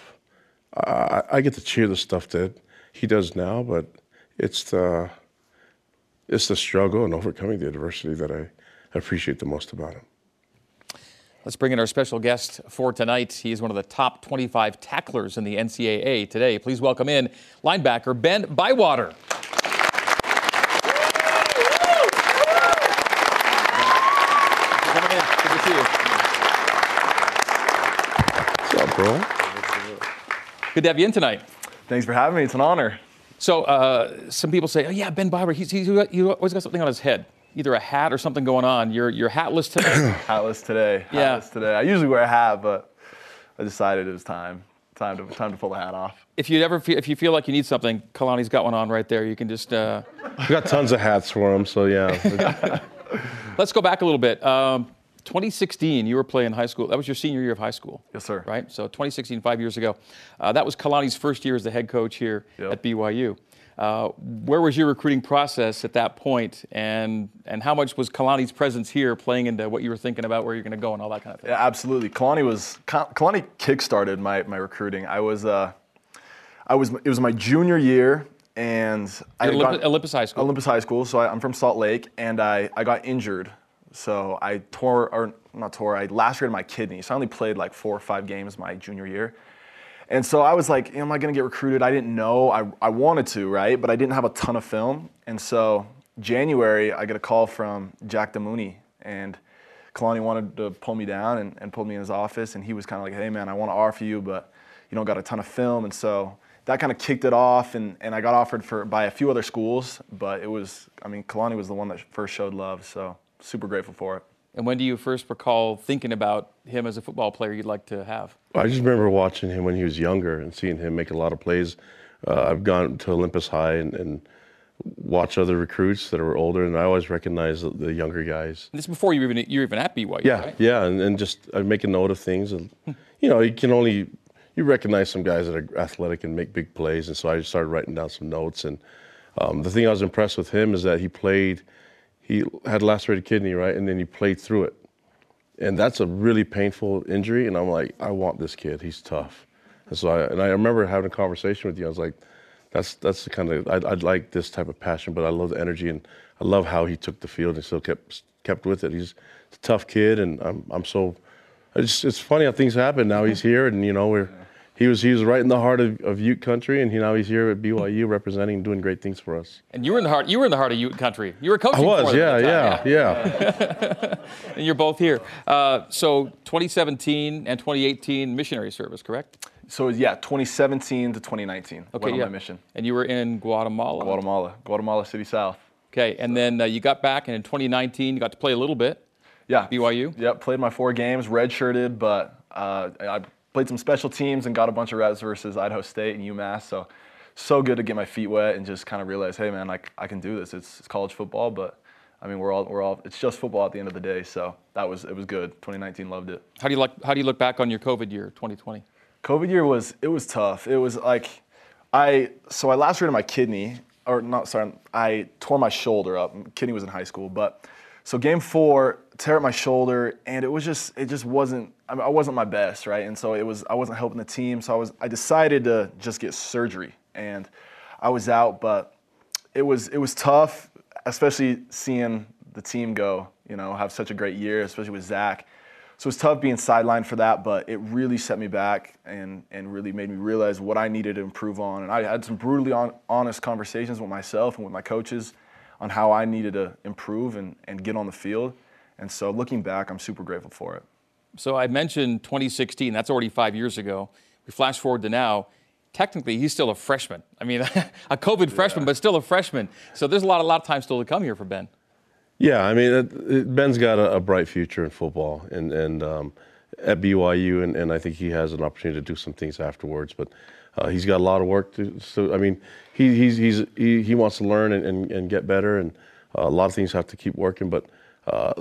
I, I get to cheer the stuff that he does now, but it's the it's the struggle and overcoming the adversity that I appreciate the most about him. Let's bring in our special guest for tonight. He's one of the top 25 tacklers in the NCAA today. Please welcome in linebacker Ben Bywater. bro. Good to have you in tonight. Thanks for having me. It's an honor. So, uh, some people say, "Oh yeah, Ben Bywater, he's, he's, he always got something on his head, either a hat or something going on." You're you're hatless today. hatless today. Yeah. Hatless today. I usually wear a hat, but I decided it was time time to time to pull the hat off. If you ever feel, if you feel like you need something, Kalani's got one on right there. You can just. Uh... We got tons of hats for him, so yeah. Let's go back a little bit. Um, 2016, you were playing high school. That was your senior year of high school. Yes, sir. Right? So 2016, five years ago. Uh, that was Kalani's first year as the head coach here yep. at BYU. Uh, where was your recruiting process at that point, and and how much was Kalani's presence here playing into what you were thinking about where you're going to go and all that kind of thing? Yeah, absolutely. Kalani was Kalani kickstarted my my recruiting. I was uh, I was it was my junior year, and I Olymp- Olympus High School. Olympus High School. So I, I'm from Salt Lake, and I I got injured so I tore, or not tore, I lacerated my kidney. So I only played like four or five games my junior year. And so I was like, am I going to get recruited? I didn't know. I, I wanted to, right? But I didn't have a ton of film. And so January, I get a call from Jack Damuni. And Kalani wanted to pull me down and, and pulled me in his office, and he was kind of like, "Hey, man, I want to offer you, but you don't got a ton of film." And so that kind of kicked it off, and, and I got offered for by a few other schools, but it was, I mean, Kalani was the one that first showed love, so super grateful for it. And when do you first recall thinking about him as a football player you'd like to have? I just remember watching him when he was younger and seeing him make a lot of plays. Uh, I've gone to Olympus High and, and watch other recruits that are older, and I always recognize the, the younger guys. This is before you were even you were even at BYU, Yeah, right? yeah, and, and just I make a note of things, and you know, you can only you recognize some guys that are athletic and make big plays, and so I just started writing down some notes. And um, the thing I was impressed with him is that he played, he had lacerated kidney, right, and then he played through it, and that's a really painful injury. And I'm like, I want this kid. He's tough. And so I and I remember having a conversation with you. I was like, that's that's the kind of I'd, I'd like this type of passion, but I love the energy and I love how he took the field and still kept kept with it. He's a tough kid, and I'm I'm so. It's it's funny how things happen. Now he's here, and you know we're. He was he was right in the heart of, of Ute country, and he, now he's here at BYU representing, and doing great things for us. And you were in the heart. You were in the heart of Ute country. You were coaching. I was, for them yeah, at the yeah, and you're both here. Uh, so 2017 and 2018 missionary service, correct? So yeah, 2017 to 2019. Okay, went on yeah. my mission. And you were in Guatemala. Guatemala, Guatemala City South. Okay, and then uh, you got back, and in 2019 you got to play a little bit. Yeah. BYU. Yep, played my four games, redshirted, but uh, I played some special teams and got a bunch of reps versus Idaho State and UMass. So, so good to get my feet wet and just kind of realize, hey man, like I can do this. It's, it's college football, but I mean we're all we're all it's just football at the end of the day. So that was it was good. 2019 loved it. How do you like? How do you look back on your COVID year, 2020? COVID year was it was tough. It was like I so I lacerated my kidney or not sorry I tore my shoulder up. Kidney was in high school, but so game four tear up my shoulder and it was just it just wasn't I, mean, I wasn't my best right and so it was I wasn't helping the team so I was I decided to just get surgery and I was out but it was it was tough especially seeing the team go you know have such a great year especially with Zach so it's tough being sidelined for that, but it really set me back and, and really made me realize what I needed to improve on. And I had some brutally on, honest conversations with myself and with my coaches on how I needed to improve and, and get on the field. And so looking back, I'm super grateful for it. So I mentioned 2016. That's already five years ago. We flash forward to now. Technically, he's still a freshman. I mean, a COVID freshman, but still a freshman. So there's a lot, a lot of time still to come here for Ben. Yeah, I mean, it, it, Ben's got a, a, bright future in football, and and um, at BYU, and, and I think he has an opportunity to do some things afterwards. But uh, he's got a lot of work to. So I mean, he he's, he's he, he wants to learn and, and, and get better, and uh, a lot of things have to keep working. But uh,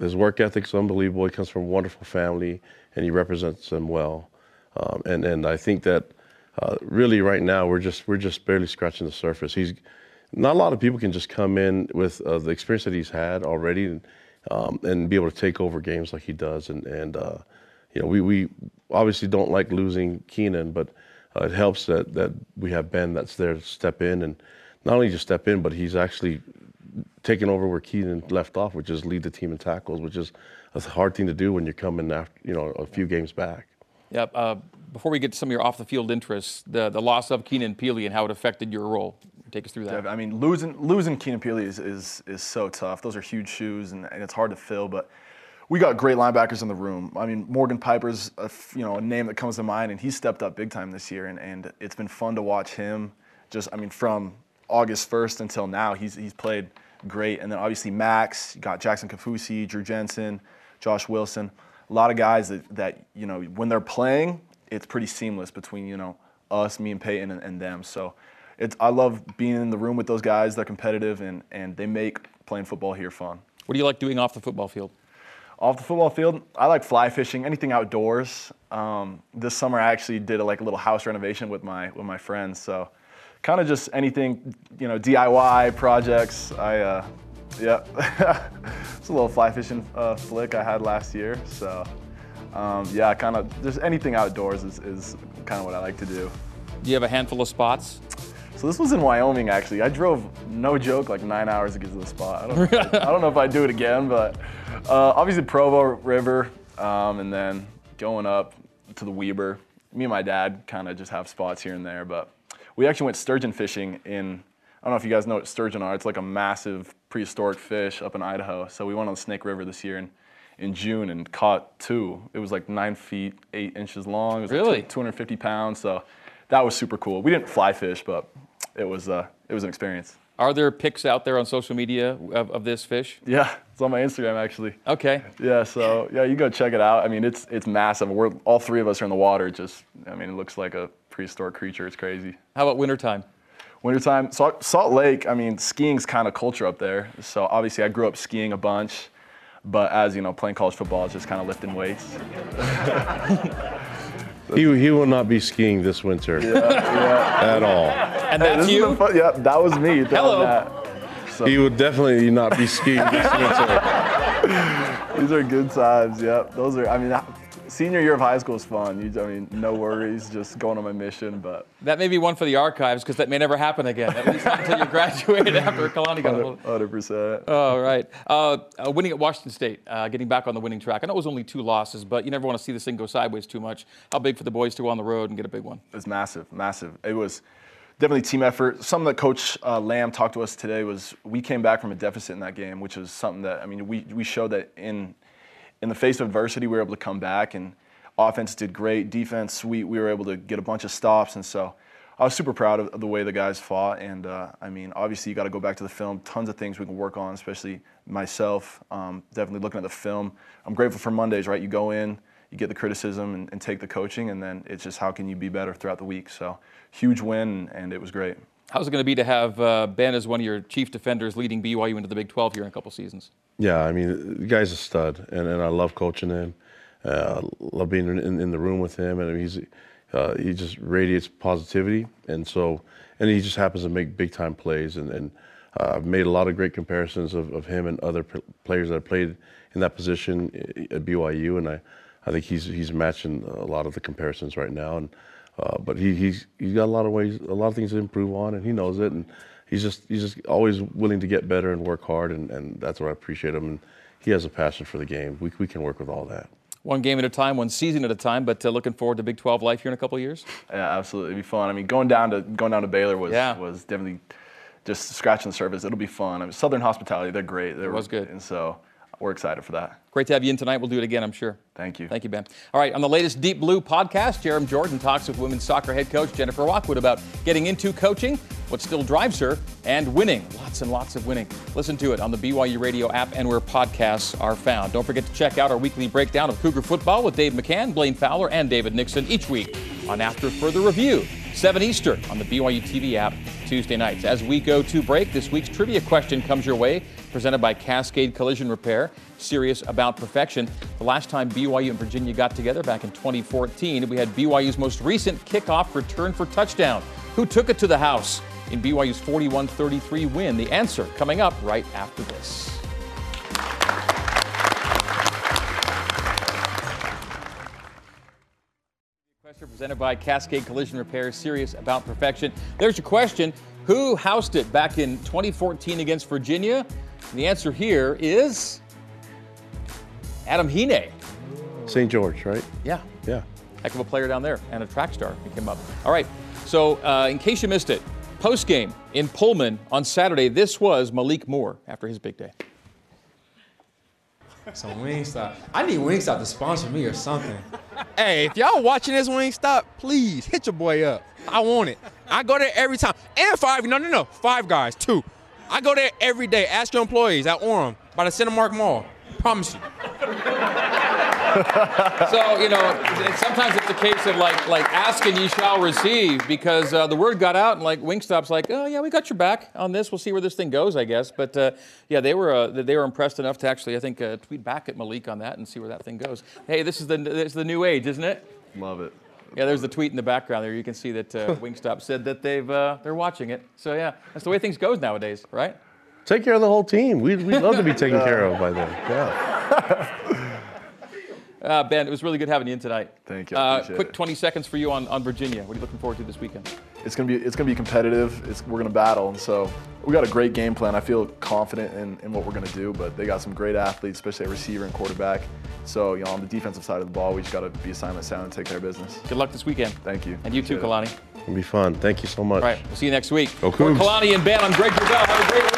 his work ethic's unbelievable. He comes from a wonderful family, and he represents them well. Um, and and I think that uh, really right now we're just we're just barely scratching the surface. He's not a lot of people can just come in with uh, the experience that he's had already and, um, and be able to take over games like he does. And, and uh, you know, we, we obviously don't like losing Keenan, but uh, it helps that, that we have Ben that's there to step in and not only just step in, but he's actually taken over where Keenan left off, which is lead the team in tackles, which is a hard thing to do when you're coming after, you know, a few games back. Yeah. Uh, before we get to some of your off the field interests, the, the loss of Keenan Pili and how it affected your role. Take us through that. Yeah, I mean, losing losing Keenan Pili is, is, is so tough. Those are huge shoes, and, and it's hard to fill. But we got great linebackers in the room. I mean, Morgan Pyper's a, you know a name that comes to mind, and he stepped up big time this year, and, and it's been fun to watch him. Just I mean, from August 1st until now, he's he's played great. And then obviously Max, you got Jackson Kaufusi, Drew Jensen, Josh Wilson, a lot of guys that that you know when they're playing, it's pretty seamless between you know us, me and Payton, and, and them. So it's, I love being in the room with those guys. They're competitive and, and they make playing football here fun. What do you like doing off the football field? Off the football field, I like fly fishing, anything outdoors. Um, this summer, I actually did a, like a little house renovation with my with my friends. So, kind of just anything, you know, DIY projects. I, uh, yeah, it's a little fly fishing uh, flick I had last year. So, um, yeah, kind of just anything outdoors is, is kind of what I like to do. Do you have a handful of spots? So this was in Wyoming, actually. I drove, no joke, like nine hours to get to the spot. I don't, know, I don't know if I'd do it again, but uh, obviously Provo River, um, and then going up to the Weber. Me and my dad kind of just have spots here and there, but we actually went sturgeon fishing in, I don't know if you guys know what sturgeon are. It's like a massive prehistoric fish up in Idaho. So we went on the Snake River this year and in June and caught two. It was like nine feet eight inches long. It was Really? like 250 pounds. So that was super cool. We didn't fly fish, but it was uh, it was an experience. Are there pics out there on social media of, of this fish? Yeah, it's on my Instagram actually. Okay. Yeah, so yeah, you go check it out. I mean, it's it's massive. We're all three of us are in the water. Just, I mean, it looks like a prehistoric creature. It's crazy. How about wintertime? Wintertime, Salt, Salt Lake. I mean, skiing's kind of culture up there. So obviously, I grew up skiing a bunch, but as you know, playing college football is just kind of lifting weights. He, he will not be skiing this winter yeah. at all. And that's this is you? the fun- yeah, that was me. Hello. That. He would definitely not be skiing this winter. These are good times. Yep, those are. I mean, senior year of high school is fun. You, I mean, no worries, just going on my mission. But That may be one for the archives because that may never happen again. At least not until you graduate after Kalani got a hundred percent. All right. Uh, uh, winning at Washington State, uh, getting back on the winning track. I know it was only two losses, but you never want to see this thing go sideways too much. How big for the boys to go on the road and get a big one? It was massive, massive. It was definitely team effort. Something that Coach uh, Lamb talked to us today was we came back from a deficit in that game, which was something that I mean we we showed that in in the face of adversity we were able to come back and offense did great, defense sweet. We were able to get a bunch of stops, and so I was super proud of, of the way the guys fought. And uh, I mean, obviously you got to go back to the film. Tons of things we can work on, especially myself. Um, definitely looking at the film. I'm grateful for Mondays, right? You go in you get the criticism and, and take the coaching, and then it's just how can you be better throughout the week. So huge win, and it was great. How's it going to be to have uh, Ben as one of your chief defenders leading BYU into the Big 12 here in a couple seasons? Yeah, I mean, the guy's a stud, and, and I love coaching him. Uh, love being in, in, in the room with him, and he's uh, he just radiates positivity, and so and he just happens to make big time plays, and, and uh, I've made a lot of great comparisons of, of him and other p- players that have played in that position at BYU, and I, I think he's he's matching a lot of the comparisons right now, and uh, but he he's he's got a lot of ways, a lot of things to improve on, and he knows it, and he's just he's just always willing to get better and work hard, and, and that's what I appreciate him, and he has a passion for the game. We we can work with all that. One game at a time, one season at a time, but uh, looking forward to Big 12 life here in a couple of years? Yeah, absolutely, it'd be fun. I mean, going down to going down to Baylor was Yeah. was definitely just scratching the surface. It'll be fun. I mean, Southern Hospitality, they're great. They It was good. and so we're excited for that. Great to have you in tonight. We'll do it again, I'm sure. Thank you. Thank you, Ben. All right, on the latest Deep Blue podcast, Jarom Jordan talks with women's soccer head coach Jennifer Rockwood about getting into coaching, what still drives her, and winning. Lots and lots of winning. Listen to it on the BYU Radio app and where podcasts are found. Don't forget to check out our weekly breakdown of Cougar football with Dave McCann, Blaine Fowler, and David Nixon each week on After Further Review, 7 Eastern on the BYU TV app Tuesday nights. As we go to break, this week's trivia question comes your way, presented by Cascade Collision Repair. Serious about perfection. The last time BYU and Virginia got together back in 2014, we had BYU's most recent kickoff return for touchdown. Who took it to the house in BYU's 41 33 win? The answer coming up right after this. Presented by Cascade Collision Repair, serious about perfection. There's your question. Who housed it back in 2014 against Virginia? And the answer here is Adam Hine. St. George, right? Yeah. Yeah. Heck of a player down there and a track star. He came up. All right. So, uh, in case you missed it, post game in Pullman on Saturday, this was Malik Moore after his big day. Some Wingstop. I need Wingstop to sponsor me or something. Hey, if y'all watching this Wingstop, please hit your boy up. I want it. I go there every time. And five, no, no, no, five guys, two. I go there every day. Ask your employees at Orem by the Cinemark Mall. Promise you. so you know, sometimes it's a case of like like ask and ye shall receive because uh, the word got out and like Wingstop's like, oh yeah, we got your back on this. We'll see where this thing goes, I guess. But uh, yeah, they were uh, they were impressed enough to actually, I think, uh, tweet back at Malik on that and see where that thing goes. Hey, this is the this is the new age, isn't it? Love it. Yeah, there's the tweet in the background there. You can see that uh, Wingstop said that they've uh, they're watching it. So yeah, that's the way things goes nowadays, right? Take care of the whole team. We'd, we'd love to be taken care of by them. Yeah. Uh, ben, it was really good having you in tonight. Thank you. Uh, quick it. 20 seconds for you on, on Virginia. What are you looking forward to this weekend? It's gonna be it's gonna be competitive. It's, we're gonna battle, and so we got a great game plan. I feel confident in, in what we're gonna do, but they got some great athletes, especially at receiver and quarterback. So you know, on the defensive side of the ball, we just got to be assignment sound and take care of business. Good luck this weekend. Thank you. And you too, Appreciate it. Kalani. It'll be fun. Thank you so much. All right, we'll see you next week. Go Kalani and Ben, I'm Greg Wrubell. Have a great